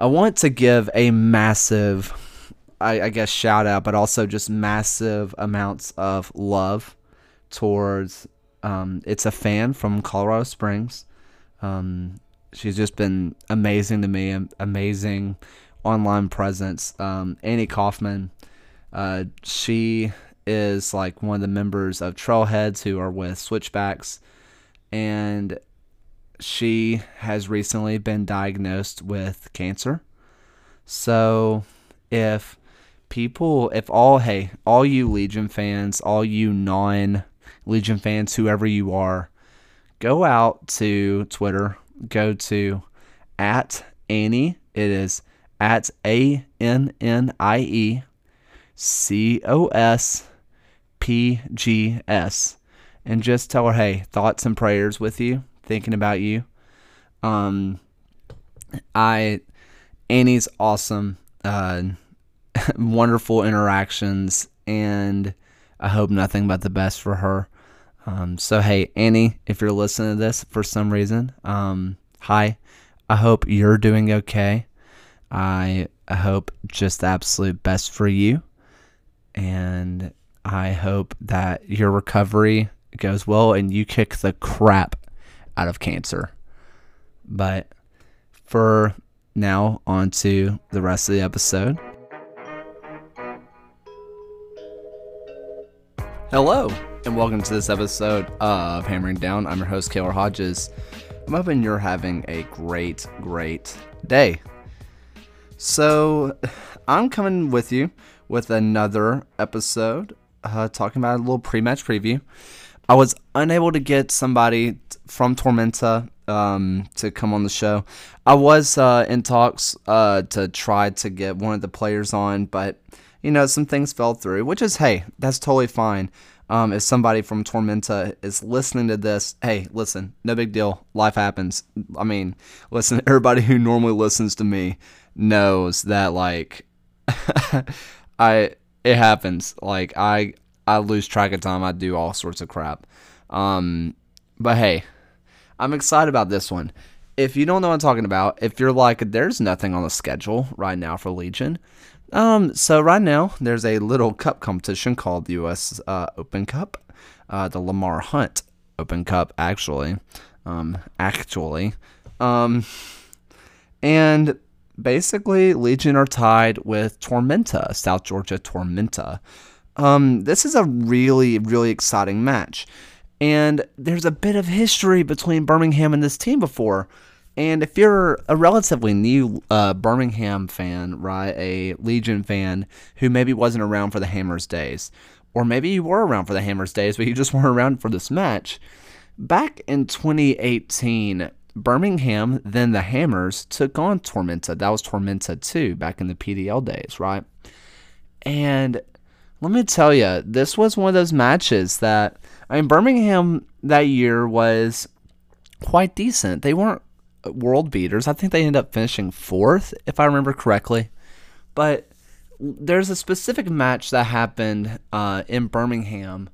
I want to give a massive, I, I guess, shout out, but also just massive amounts of love towards. Um, it's a fan from Colorado Springs. Um, she's just been amazing to me, amazing online presence. Um, Annie Kaufman, uh, she is like one of the members of Trailheads who are with Switchbacks, and she has recently been diagnosed with cancer. So, if people, if all, hey, all you Legion fans, all you non Legion fans, whoever you are, go out to Twitter, go to at Annie. It is at A N N I E C O S P G S. And just tell her, hey, thoughts and prayers with you, thinking about you. Um, I, Annie's awesome, uh, wonderful interactions, and I hope nothing but the best for her. Um, so hey, Annie, if you're listening to this for some reason, um, hi. I hope you're doing okay. I I hope just the absolute best for you, and I hope that your recovery goes well and you kick the crap out of cancer. But for now, on to the rest of the episode. Hello, and welcome to this episode of Hammering Down. I'm your host, Kaylor Hodges. I'm hoping you're having a great, great day. So, I'm coming with you with another episode uh, talking about a little pre match preview. I was unable to get somebody from Tormenta um, to come on the show. I was uh, in talks uh, to try to get one of the players on, but you know some things fell through, which is hey, that's totally fine. Um, if somebody from Tormenta is listening to this, hey, listen, no big deal. Life happens. I mean, listen, everybody who normally listens to me knows that like I it happens. Like I I lose track of time. I do all sorts of crap. Um, but hey, I'm excited about this one. If you don't know what I'm talking about, if you're like, there's nothing on the schedule right now for Legion. Um, so right now there's a little cup competition called the U.S. Uh, Open Cup, uh, the Lamar Hunt Open Cup, actually, um, actually, um, and basically Legion are tied with Tormenta, South Georgia Tormenta. Um, this is a really, really exciting match. And there's a bit of history between Birmingham and this team before. And if you're a relatively new uh, Birmingham fan, right, a Legion fan who maybe wasn't around for the Hammers days, or maybe you were around for the Hammers days, but you just weren't around for this match, back in 2018, Birmingham, then the Hammers, took on Tormenta. That was Tormenta 2 back in the PDL days, right? And let me tell you, this was one of those matches that I mean, Birmingham that year was quite decent. They weren't world beaters. I think they ended up finishing fourth, if I remember correctly. But there's a specific match that happened uh, in Birmingham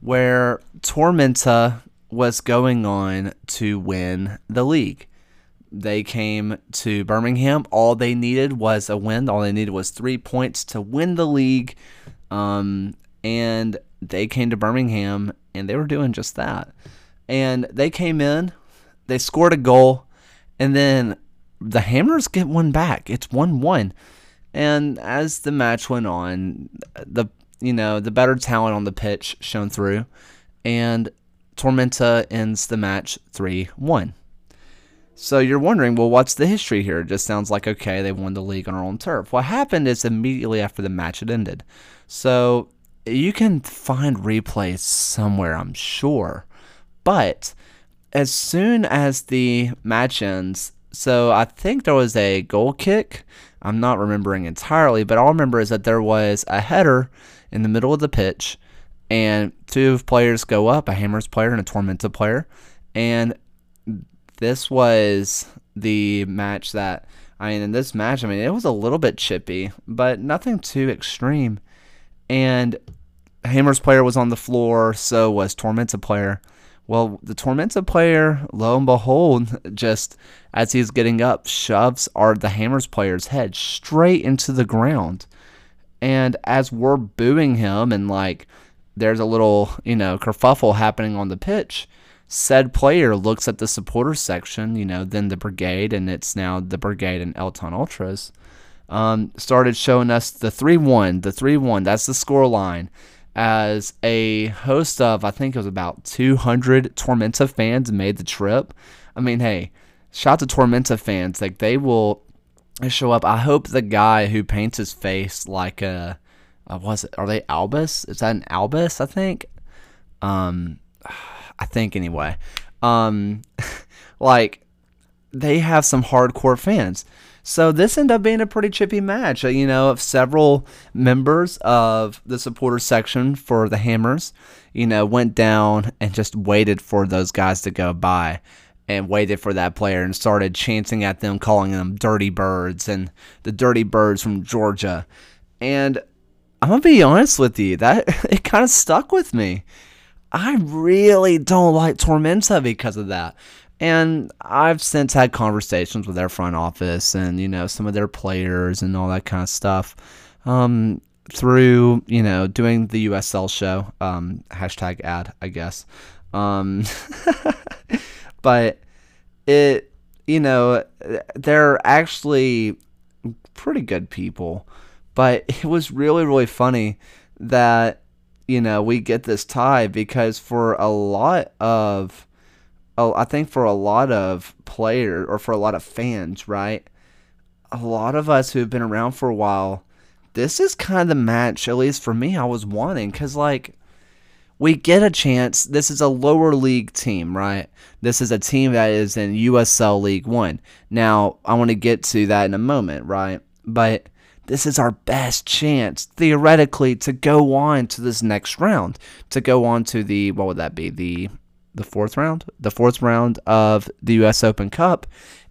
where Tormenta was going on to win the league. They came to Birmingham. All they needed was a win. All they needed was three points to win the league. Um, and they came to Birmingham and they were doing just that. And they came in, they scored a goal, and then the Hammers get one back. It's 1 1. And as the match went on, the you know, the better talent on the pitch shone through, and Tormenta ends the match 3 1. So you're wondering, well, what's the history here? It just sounds like, okay, they won the league on our own turf. What happened is immediately after the match had ended. So you can find replays somewhere, I'm sure. But as soon as the match ends, so I think there was a goal kick. I'm not remembering entirely, but all I remember is that there was a header in the middle of the pitch, and two players go up, a Hammers player and a Tormenta player, and this was the match that I mean in this match, I mean it was a little bit chippy, but nothing too extreme. And Hammers player was on the floor, so was Tormenta player. Well, the Tormenta player, lo and behold, just as he's getting up, shoves our the Hammers player's head straight into the ground. And as we're booing him and like there's a little, you know, kerfuffle happening on the pitch, said player looks at the supporter section, you know, then the brigade, and it's now the brigade and Elton Ultras, um, started showing us the 3 1, the 3 1, that's the score line as a host of, I think it was about 200 Tormenta fans made the trip. I mean, hey, shout to Tormenta fans. Like, they will show up. I hope the guy who paints his face like a, uh, was it, are they Albus? Is that an Albus, I think? Um, I think anyway. Um, like, they have some hardcore fans. So this ended up being a pretty chippy match. Uh, you know, of several members of the supporter section for the Hammers, you know, went down and just waited for those guys to go by and waited for that player and started chanting at them, calling them dirty birds and the dirty birds from Georgia. And I'm gonna be honest with you, that it kind of stuck with me. I really don't like Tormenta because of that. And I've since had conversations with their front office and, you know, some of their players and all that kind of stuff um, through, you know, doing the USL show. Um, hashtag ad, I guess. Um, but it, you know, they're actually pretty good people. But it was really, really funny that, you know, we get this tie because for a lot of oh, I think for a lot of players or for a lot of fans, right? A lot of us who have been around for a while, this is kind of the match, at least for me, I was wanting. Because, like, we get a chance. This is a lower league team, right? This is a team that is in USL League One. Now, I want to get to that in a moment, right? But this is our best chance, theoretically, to go on to this next round. To go on to the, what would that be? The the fourth round, the fourth round of the U.S. Open Cup,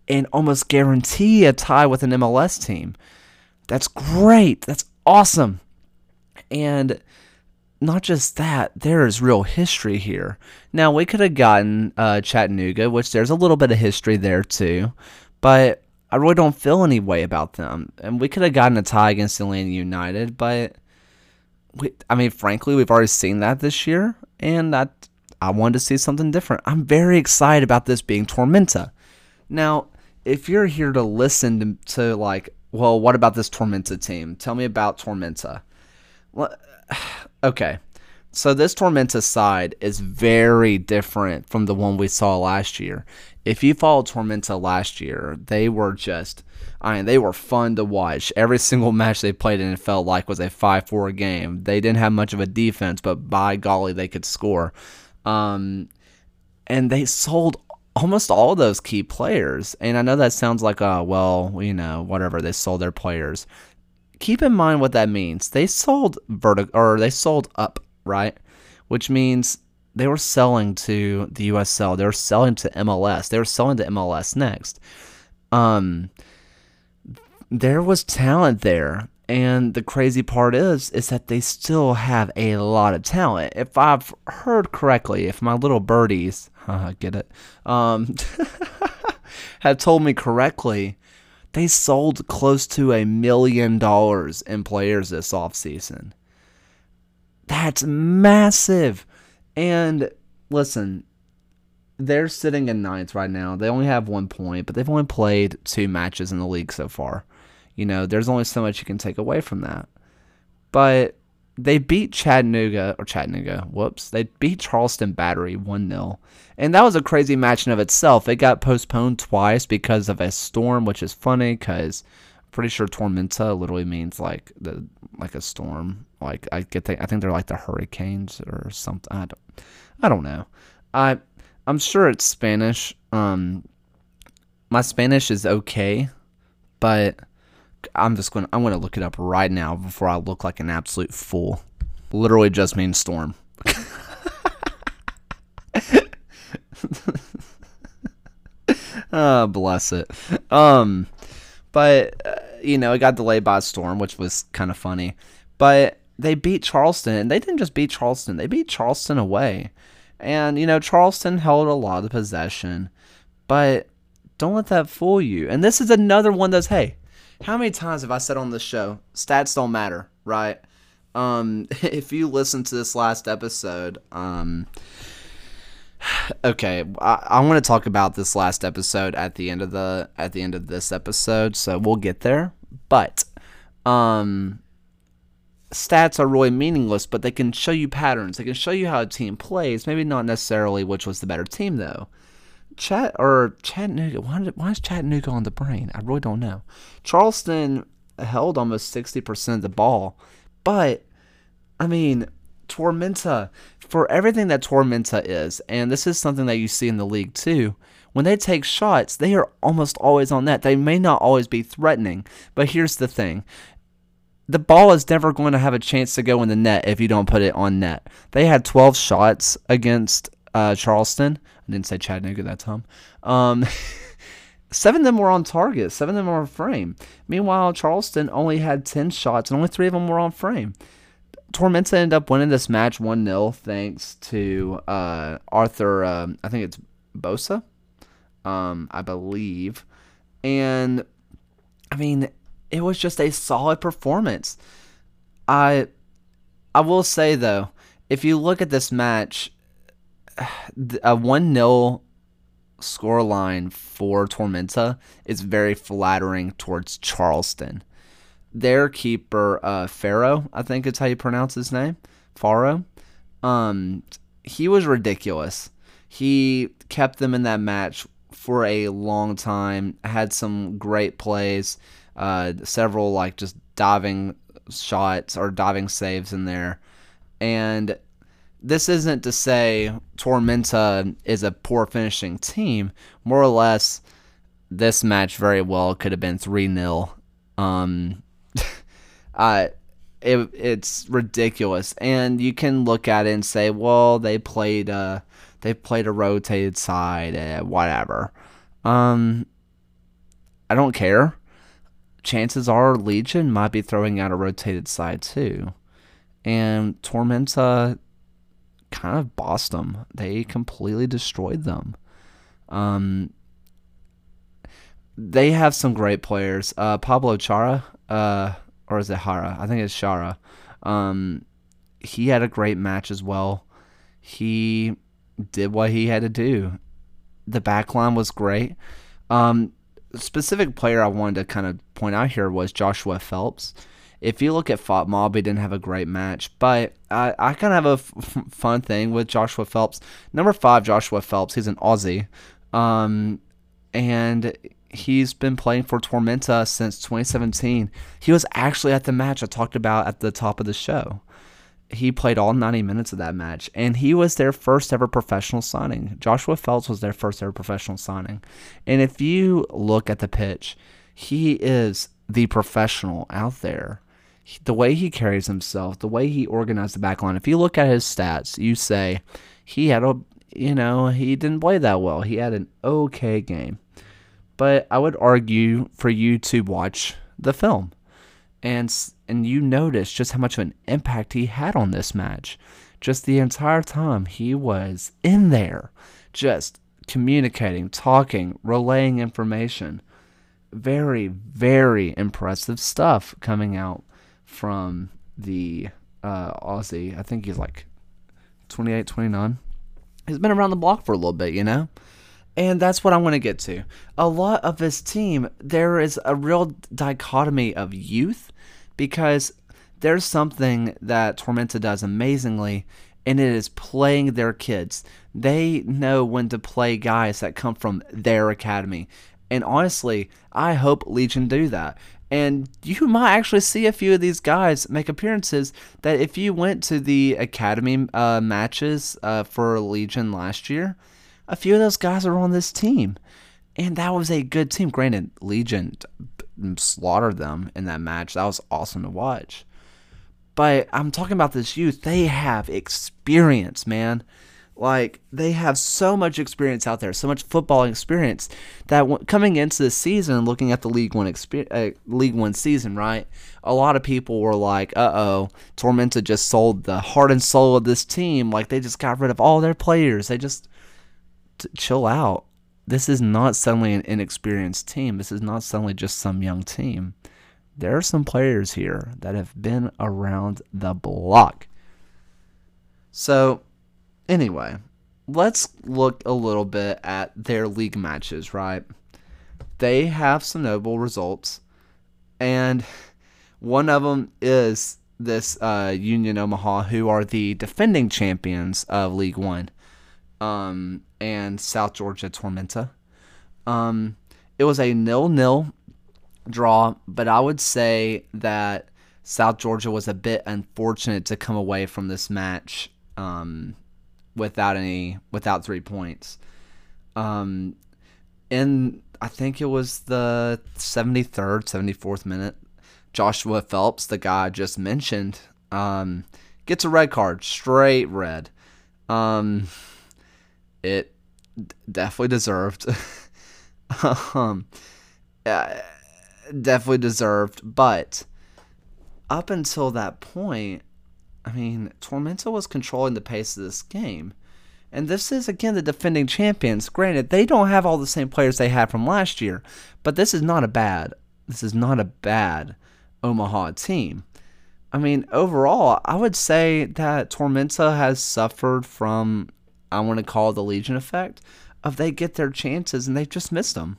and almost guarantee a tie with an MLS team. That's great. That's awesome. And not just that, there is real history here. Now, we could have gotten uh, Chattanooga, which there's a little bit of history there too, but I really don't feel any way about them. And we could have gotten a tie against Atlanta United, but we, I mean, frankly, we've already seen that this year, and that I wanted to see something different. I'm very excited about this being Tormenta. Now, if you're here to listen to, to like, well, what about this Tormenta team? Tell me about Tormenta. Well, okay. So this Tormenta side is very different from the one we saw last year. If you followed Tormenta last year, they were just I mean, they were fun to watch. Every single match they played in it felt like was a 5-4 game. They didn't have much of a defense, but by golly, they could score. Um, and they sold almost all those key players. And I know that sounds like, oh, well, you know, whatever. They sold their players. Keep in mind what that means. They sold vertical or they sold up, right? Which means they were selling to the USL. They were selling to MLS. They were selling to MLS next. Um, there was talent there and the crazy part is, is that they still have a lot of talent. If I've heard correctly, if my little birdies, get it, um, had told me correctly, they sold close to a million dollars in players this offseason. That's massive. And listen, they're sitting in ninth right now. They only have one point, but they've only played two matches in the league so far. You know, there's only so much you can take away from that. But they beat Chattanooga, or Chattanooga, whoops. They beat Charleston Battery 1 0. And that was a crazy match in of itself. It got postponed twice because of a storm, which is funny because I'm pretty sure Tormenta literally means like the like a storm. Like I get the, I think they're like the hurricanes or something. I don't I don't know. I I'm sure it's Spanish. Um my Spanish is okay, but I'm just going. I'm going to look it up right now before I look like an absolute fool. Literally just means storm. oh, bless it. Um, but uh, you know, it got delayed by a storm, which was kind of funny. But they beat Charleston, and they didn't just beat Charleston; they beat Charleston away. And, you know, Charleston held a lot of possession, but don't let that fool you. And this is another one that's, hey, how many times have I said on this show, stats don't matter, right? Um, if you listen to this last episode, um, okay, I, I want to talk about this last episode at the end of the at the end of this episode, so we'll get there. But um, stats are really meaningless, but they can show you patterns. They can show you how a team plays. Maybe not necessarily which was the better team though. Chat or Chattanooga. Why, why is Chattanooga on the brain? I really don't know. Charleston held almost sixty percent of the ball, but I mean, Tormenta for everything that Tormenta is, and this is something that you see in the league too. When they take shots, they are almost always on net. They may not always be threatening, but here's the thing the ball is never going to have a chance to go in the net if you don't put it on net. They had 12 shots against uh, Charleston. I didn't say Chattanooga that time. Um, seven of them were on target, seven of them were on frame. Meanwhile, Charleston only had 10 shots, and only three of them were on frame. Tormenta ended up winning this match 1 0 thanks to uh, Arthur, um, I think it's Bosa, um, I believe. And, I mean, it was just a solid performance. I I will say though, if you look at this match, a one 0 score line for Tormenta is very flattering towards Charleston. Their keeper, uh, Pharaoh, I think it's how you pronounce his name, Pharaoh. Um, he was ridiculous. He kept them in that match for a long time. Had some great plays uh, several like just diving shots or diving saves in there. And this isn't to say Tormenta is a poor finishing team. More or less, this match very well could have been 3 0. Um, uh, it, it's ridiculous. And you can look at it and say, well, they played, uh, they played a rotated side, uh, whatever. Um, I don't care chances are Legion might be throwing out a rotated side too. And Tormenta kind of bossed them. They completely destroyed them. Um, they have some great players. Uh, Pablo Chara, uh, or is it Hara? I think it's Chara. Um, he had a great match as well. He did what he had to do. The backline was great. Um, specific player I wanted to kind of point out here was Joshua Phelps. If you look at FotMob, he didn't have a great match, but I, I kind of have a f- fun thing with Joshua Phelps. Number five, Joshua Phelps, he's an Aussie. Um, and he's been playing for Tormenta since 2017. He was actually at the match I talked about at the top of the show he played all 90 minutes of that match, and he was their first ever professional signing. Joshua Phelps was their first ever professional signing. And if you look at the pitch, he is the professional out there. The way he carries himself, the way he organized the back line, if you look at his stats, you say he had a, you know, he didn't play that well. He had an okay game. But I would argue for you to watch the film and and you notice just how much of an impact he had on this match. Just the entire time he was in there, just communicating, talking, relaying information. Very, very impressive stuff coming out from the uh, Aussie. I think he's like 28, 29. He's been around the block for a little bit, you know? And that's what I want to get to. A lot of this team, there is a real dichotomy of youth because there's something that Tormenta does amazingly, and it is playing their kids. They know when to play guys that come from their academy. And honestly, I hope Legion do that. And you might actually see a few of these guys make appearances that if you went to the academy uh, matches uh, for Legion last year, a few of those guys are on this team. And that was a good team. Granted, Legion slaughtered them in that match. That was awesome to watch. But I'm talking about this youth. They have experience, man. Like they have so much experience out there, so much football experience that w- coming into the season, looking at the League One uh, League One season, right? A lot of people were like, "Uh oh, Tormenta just sold the heart and soul of this team. Like they just got rid of all their players. They just t- chill out. This is not suddenly an inexperienced team. This is not suddenly just some young team. There are some players here that have been around the block." So Anyway, let's look a little bit at their league matches, right? They have some notable results, and one of them is this uh, Union Omaha, who are the defending champions of League One, um, and South Georgia Tormenta. Um, it was a nil-nil draw, but I would say that South Georgia was a bit unfortunate to come away from this match um, without any without three points. Um, in I think it was the 73rd, 74th minute, Joshua Phelps, the guy I just mentioned, um, gets a red card, straight red. Um, it definitely deserved. um, definitely deserved, but up until that point, I mean, Tormenta was controlling the pace of this game. And this is, again, the defending champions. Granted, they don't have all the same players they had from last year, but this is not a bad, this is not a bad Omaha team. I mean, overall, I would say that Tormenta has suffered from, I want to call the Legion effect, of they get their chances and they've just missed them.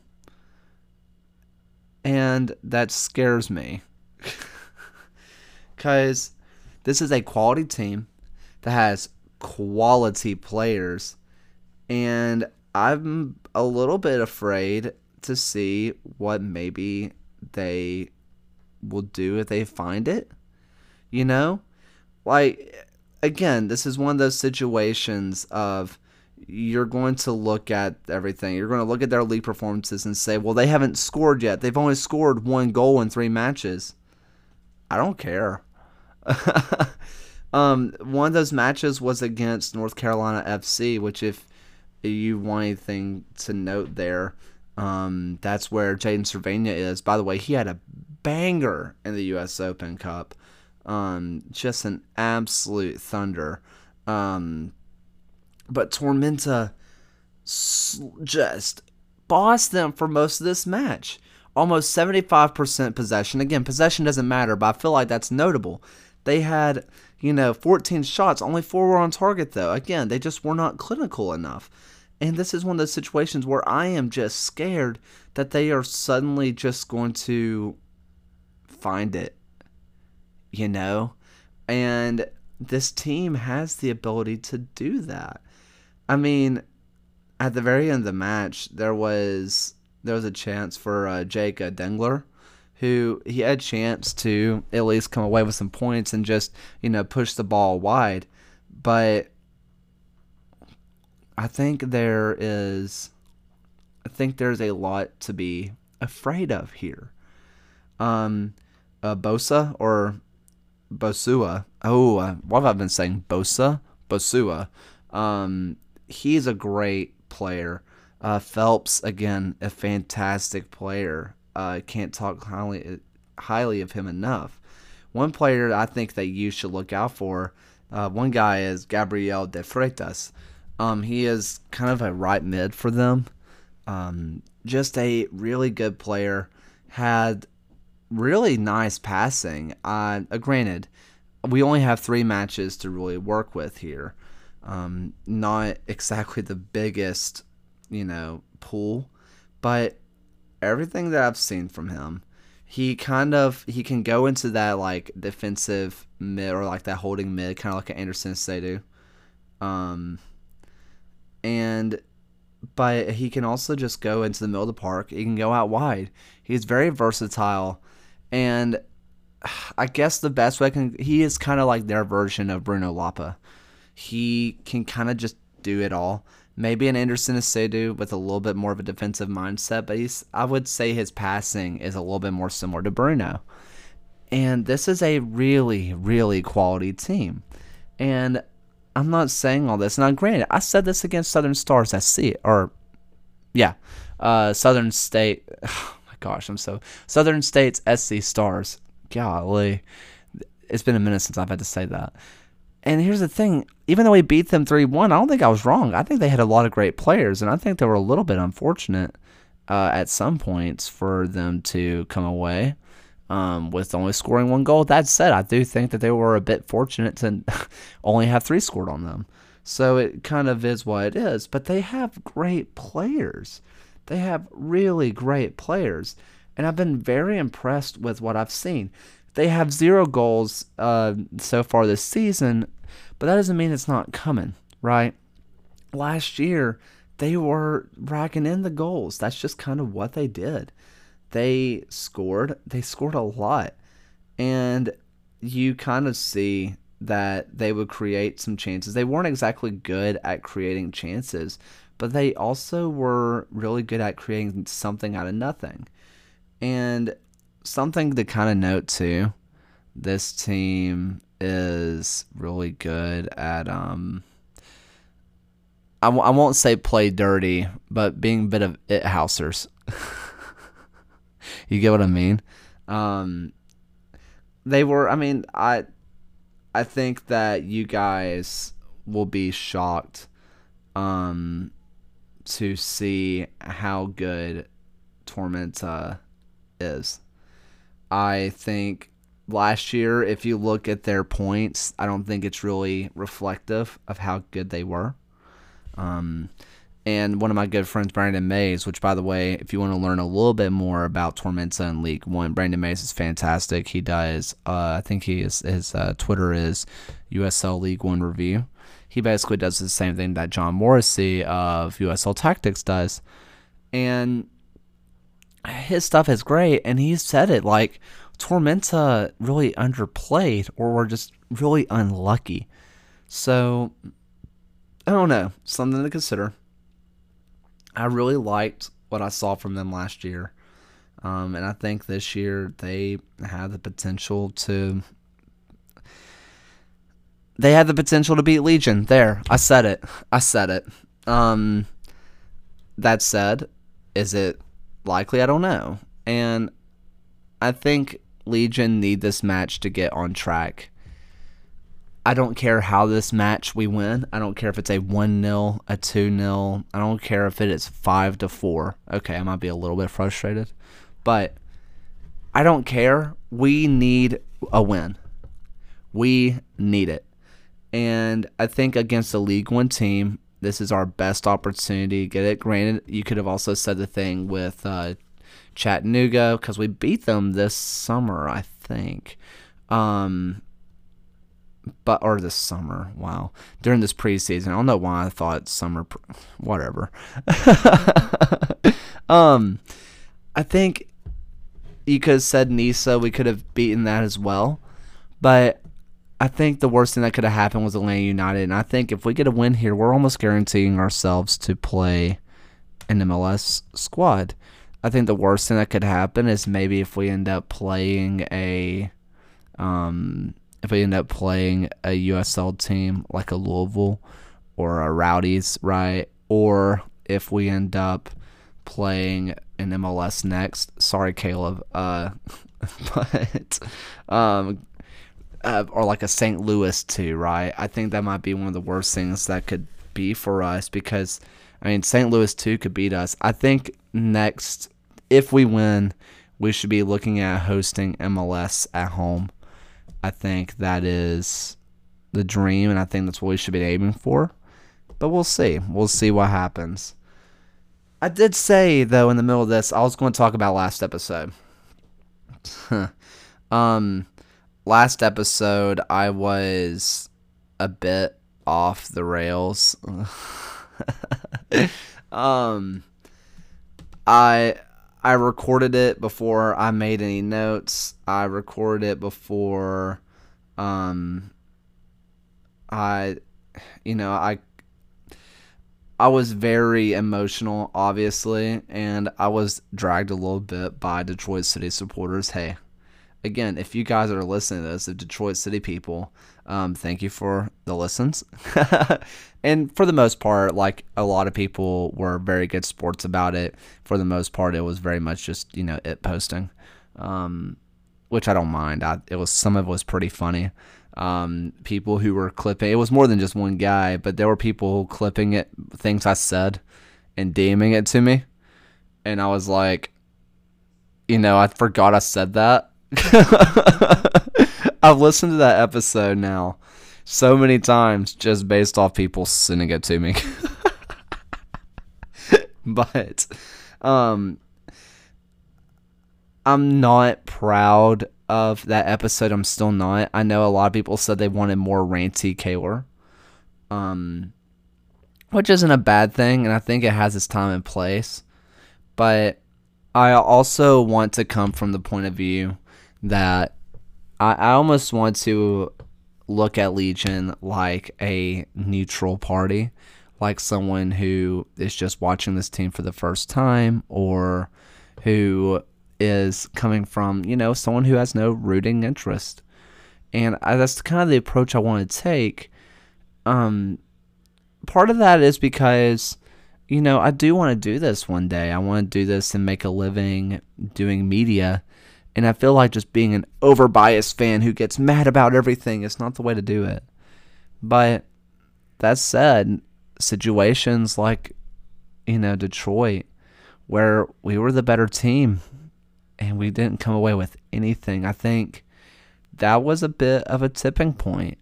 And that scares me. Because this is a quality team that has quality players, and I'm a little bit afraid to see what maybe they will do if they find it. You know? Like, again, this is one of those situations of you're going to look at everything. You're going to look at their league performances and say, well, they haven't scored yet. They've only scored one goal in three matches. I don't care. um, one of those matches was against North Carolina FC, which if you want anything to note there, um, that's where Jaden Servania is. By the way, he had a banger in the U.S. Open Cup. Um, just an absolute thunder. Um, but Tormenta just bossed them for most of this match. Almost 75% possession. Again, possession doesn't matter, but I feel like that's notable. They had, you know, 14 shots. Only four were on target, though. Again, they just were not clinical enough. And this is one of those situations where I am just scared that they are suddenly just going to find it, you know? And this team has the ability to do that. I mean, at the very end of the match, there was there was a chance for uh, Jake Dengler who he had chance to at least come away with some points and just, you know, push the ball wide. But I think there is I think there's a lot to be afraid of here. Um uh, Bosa or Bosua. Oh, uh, what have I been saying? Bosa? Bosua. Um, he's a great player. Uh, Phelps, again, a fantastic player uh, can't talk highly highly of him enough. One player I think that you should look out for. Uh, one guy is Gabriel de Freitas. Um, he is kind of a right mid for them. Um, just a really good player. Had really nice passing. Uh, granted, we only have three matches to really work with here. Um, not exactly the biggest, you know, pool, but everything that I've seen from him, he kind of he can go into that like defensive mid or like that holding mid, kind of like an Anderson Asiedu. Um, and but he can also just go into the middle of the park. He can go out wide. He's very versatile, and I guess the best way I can he is kind of like their version of Bruno Lapa. He can kind of just do it all. Maybe an Anderson Asiedu with a little bit more of a defensive mindset, but he's I would say his passing is a little bit more similar to Bruno. And this is a really, really quality team. And I'm not saying all this. Now, granted, I said this against Southern Stars SC, or yeah, uh, Southern State. Oh my gosh, I'm so Southern State's SC Stars. Golly, it's been a minute since I've had to say that. And here's the thing: even though we beat them three one, I don't think I was wrong. I think they had a lot of great players, and I think they were a little bit unfortunate uh, at some points for them to come away um, with only scoring one goal. That said, I do think that they were a bit fortunate to only have three scored on them. So it kind of is what it is. But they have great players. They have really great players. And I've been very impressed with what I've seen. They have zero goals uh, so far this season, but that doesn't mean it's not coming, right? Last year, they were racking in the goals. That's just kind of what they did. They scored, they scored a lot. And you kind of see that they would create some chances. They weren't exactly good at creating chances, but they also were really good at creating something out of nothing. And something to kind of note too this team is really good at um I w- I won't say play dirty, but being a bit of it housers. you get what I mean? Um, they were. I mean, I I think that you guys will be shocked um, to see how good Tormenta is. I think last year, if you look at their points, I don't think it's really reflective of how good they were. Um, and one of my good friends, Brandon Mays, which, by the way, if you want to learn a little bit more about Tormenta and League One, Brandon Mays is fantastic. He does, uh, I think he is, his uh, Twitter is USL League One Review. He basically does the same thing that John Morrissey of USL Tactics does. And his stuff is great. And he said it like Tormenta really underplayed or were just really unlucky. So I don't know, something to consider. I really liked what I saw from them last year. Um, and I think this year they have the potential to. They have the potential to beat Legion. There, I said it. I said it. Um, that said, is it likely? I don't know. And I think Legion need this match to get on track. I don't care how this match we win. I don't care if it's a 1 0, a 2 0. I don't care if it is 5 to 4. Okay, I might be a little bit frustrated, but I don't care. We need a win. We need it. And I think against a League One team, this is our best opportunity get it. Granted, you could have also said the thing with uh, Chattanooga because we beat them this summer, I think. Um, but or this summer. Wow, during this preseason, I don't know why I thought summer. Pre- whatever. um, I think you could have said NISA. We could have beaten that as well, but I think the worst thing that could have happened was Atlanta United. And I think if we get a win here, we're almost guaranteeing ourselves to play an MLS squad. I think the worst thing that could happen is maybe if we end up playing a um, if we end up playing a USL team like a Louisville or a Rowdies, right? Or if we end up playing an MLS next. Sorry, Caleb. Uh, but um, uh, or like a St. Louis 2, right? I think that might be one of the worst things that could be for us because I mean St. Louis 2 could beat us. I think next, if we win, we should be looking at hosting MLS at home I think that is the dream, and I think that's what we should be aiming for. But we'll see. We'll see what happens. I did say though in the middle of this, I was going to talk about last episode. um, last episode I was a bit off the rails. um, I I recorded it before I made any notes. I recorded it before um I you know, I I was very emotional obviously and I was dragged a little bit by Detroit City supporters. Hey, again, if you guys are listening to this, the Detroit City people, um, thank you for the listens. and for the most part, like a lot of people were very good sports about it. For the most part, it was very much just you know it posting, um, which I don't mind. I, it was some of it was pretty funny. Um, people who were clipping it was more than just one guy, but there were people clipping it things I said and DMing it to me, and I was like, you know, I forgot I said that. I've listened to that episode now so many times just based off people sending it to me. but um I'm not proud of that episode. I'm still not. I know a lot of people said they wanted more ranty Kaler. Um which isn't a bad thing and I think it has its time and place. But I also want to come from the point of view that I, I almost want to look at Legion like a neutral party, like someone who is just watching this team for the first time or who is coming from, you know, someone who has no rooting interest. And I, that's kind of the approach I want to take. Um, part of that is because, you know, I do want to do this one day. I want to do this and make a living doing media. And I feel like just being an over biased fan who gets mad about everything is not the way to do it. But that said, situations like, you know, Detroit, where we were the better team and we didn't come away with anything, I think that was a bit of a tipping point.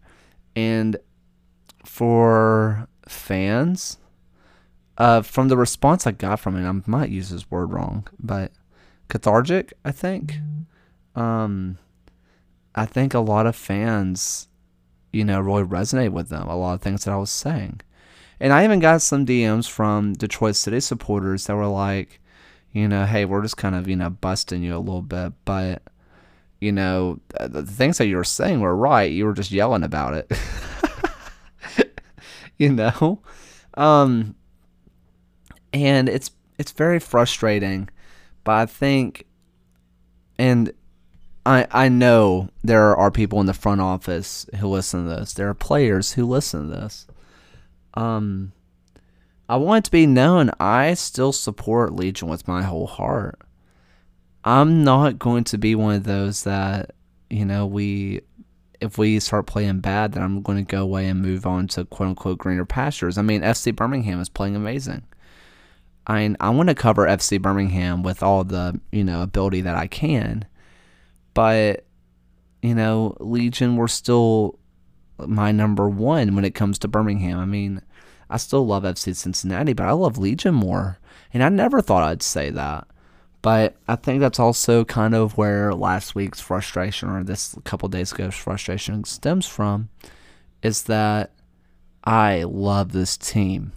And for fans, uh, from the response I got from it, I might use this word wrong, but cathartic, I think. Um, I think a lot of fans, you know, really resonate with them. A lot of things that I was saying. And I even got some DMs from Detroit City supporters that were like, you know, hey, we're just kind of, you know, busting you a little bit, but, you know, the things that you were saying were right. You were just yelling about it. you know? Um, and it's it's very frustrating but I think, and I I know there are people in the front office who listen to this. There are players who listen to this. Um, I want it to be known I still support Legion with my whole heart. I'm not going to be one of those that you know we if we start playing bad, then I'm going to go away and move on to quote unquote greener pastures. I mean, FC Birmingham is playing amazing. I I want to cover FC Birmingham with all the you know ability that I can, but you know Legion were still my number one when it comes to Birmingham. I mean, I still love FC Cincinnati, but I love Legion more, and I never thought I'd say that. But I think that's also kind of where last week's frustration, or this couple days ago's frustration, stems from, is that I love this team.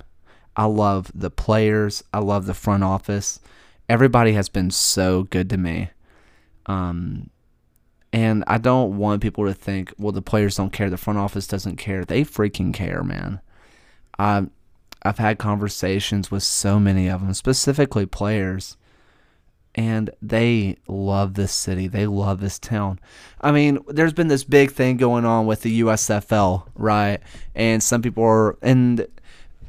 I love the players. I love the front office. Everybody has been so good to me. Um, and I don't want people to think, well, the players don't care. The front office doesn't care. They freaking care, man. Um, I've had conversations with so many of them, specifically players, and they love this city. They love this town. I mean, there's been this big thing going on with the USFL, right? And some people are, and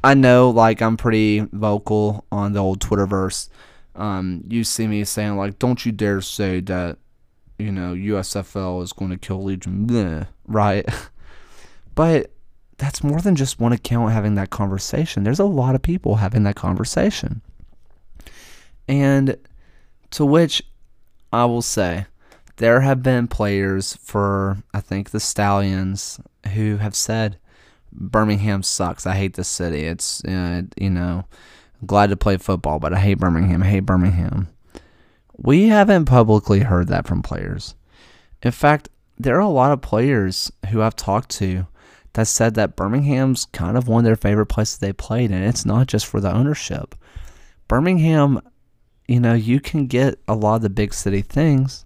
I know like I'm pretty vocal on the old Twitterverse. Um, you see me saying like, "Don't you dare say that, you know, USFL is going to kill Legion," right? but that's more than just one account having that conversation. There's a lot of people having that conversation, and to which I will say, there have been players for I think the Stallions who have said Birmingham sucks. I hate the city. It's uh, you know, glad to play football, but I hate Birmingham. I hate Birmingham. We haven't publicly heard that from players. In fact, there are a lot of players who I've talked to that said that Birmingham's kind of one of their favorite places they played, and it's not just for the ownership. Birmingham, you know, you can get a lot of the big city things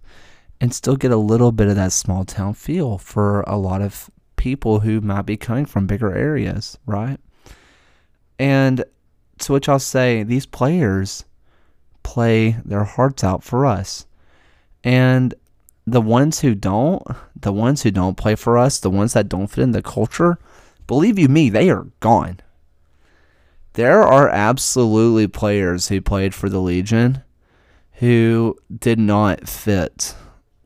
and still get a little bit of that small town feel for a lot of people who might be coming from bigger areas, right? And to which I'll say, these players play their hearts out for us. And the ones who don't, the ones who don't play for us, the ones that don't fit in the culture, believe you me, they are gone. There are absolutely players who played for the Legion who did not fit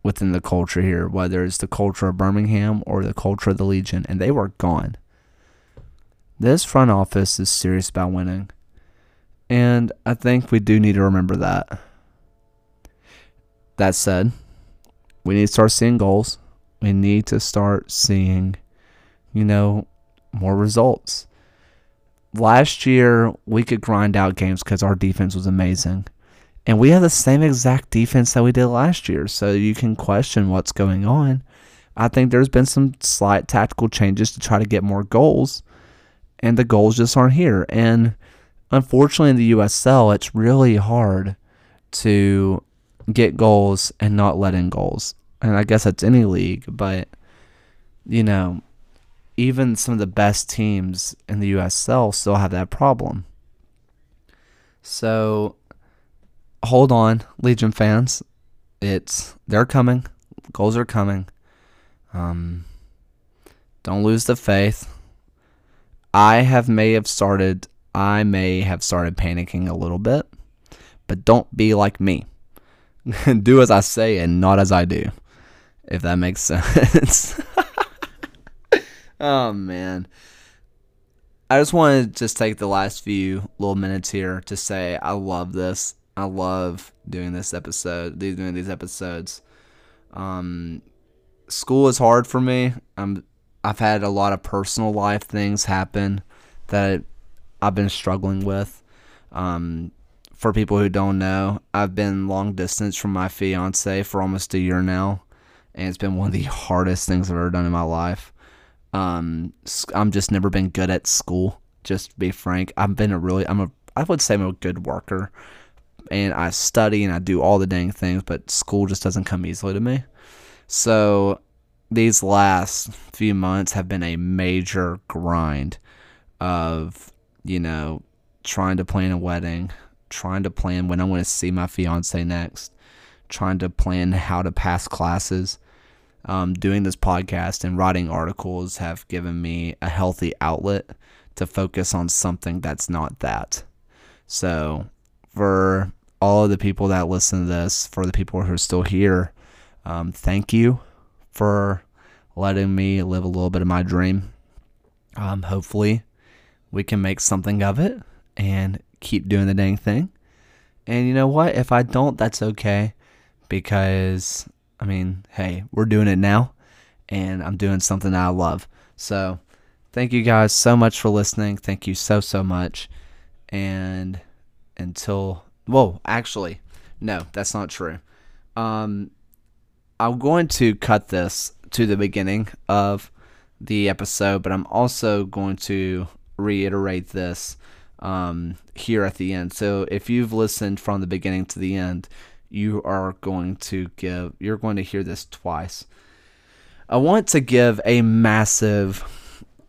within the culture here, whether it's the culture of Birmingham or the culture of the Legion, and they were gone. This front office is serious about winning. And I think we do need to remember that. That said, we need to start seeing goals. We need to start seeing, you know, more results. Last year, we could grind out games because our defense was amazing. And we have the same exact defense that we did last year. So you can question what's going on. I think there's been some slight tactical changes to try to get more goals. And the goals just aren't here. And unfortunately, in the USL, it's really hard to get goals and not let in goals. And I guess that's any league, but you know, even some of the best teams in the USL still have that problem. So hold on, Legion fans. It's they're coming. Goals are coming. Um, don't lose the faith. I have may have started I may have started panicking a little bit, but don't be like me. do as I say and not as I do. If that makes sense. oh man. I just want to just take the last few little minutes here to say I love this. I love doing this episode, doing these episodes. Um, school is hard for me. I'm I've had a lot of personal life things happen that I've been struggling with. Um, for people who don't know, I've been long distance from my fiance for almost a year now, and it's been one of the hardest things I've ever done in my life. Um, I'm just never been good at school. Just to be frank, I've been a really, I'm a, I would say I'm a good worker, and I study and I do all the dang things, but school just doesn't come easily to me. So these last few months have been a major grind of, you know, trying to plan a wedding, trying to plan when I want to see my fiance next, trying to plan how to pass classes. Um, doing this podcast and writing articles have given me a healthy outlet to focus on something that's not that. So, for all of the people that listen to this, for the people who are still here, um, thank you for letting me live a little bit of my dream. Um, hopefully, we can make something of it and keep doing the dang thing. And you know what? If I don't, that's okay because I mean, hey, we're doing it now and I'm doing something I love. So, thank you guys so much for listening. Thank you so, so much. And until, whoa, actually, no, that's not true. Um, I'm going to cut this to the beginning of the episode, but I'm also going to reiterate this um, here at the end. So if you've listened from the beginning to the end, you are going to give you're going to hear this twice. I want to give a massive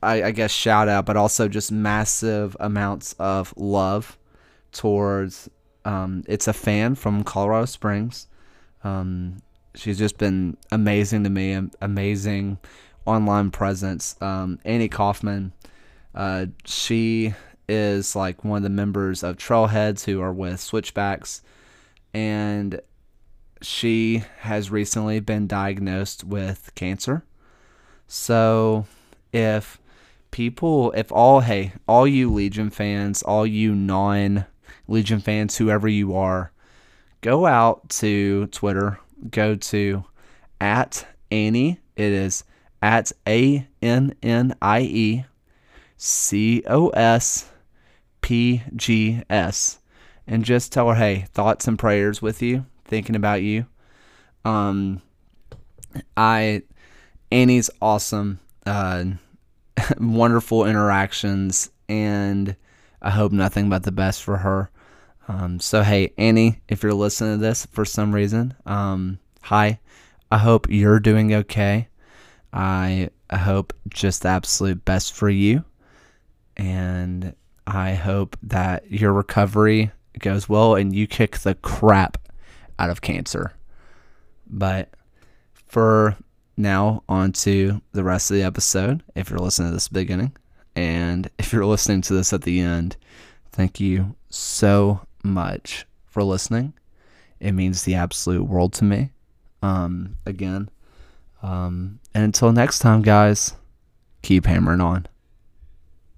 I, I guess shout out, but also just massive amounts of love towards um, it's a fan from Colorado Springs. Um, she's just been amazing to me, amazing online presence. Um, Annie Kaufman, uh, she is like one of the members of Trailheads who are with Switchbacks, and she has recently been diagnosed with cancer. So, if people, if all, hey, all you Legion fans, all you non Legion fans, whoever you are, go out to Twitter, go to at Annie. It is at A N N I E C O S P G S. And just tell her, hey, thoughts and prayers with you, thinking about you. Um, I, Annie's awesome, uh, wonderful interactions, and I hope nothing but the best for her. Um, so hey, Annie, if you're listening to this for some reason, um, hi. I hope you're doing okay. I hope just the absolute best for you, and I hope that your recovery goes well and you kick the crap out of cancer. But for now, on to the rest of the episode. If you're listening to this beginning, and if you're listening to this at the end, thank you so much for listening. It means the absolute world to me. Um, again, um, and until next time, guys, keep hammering on.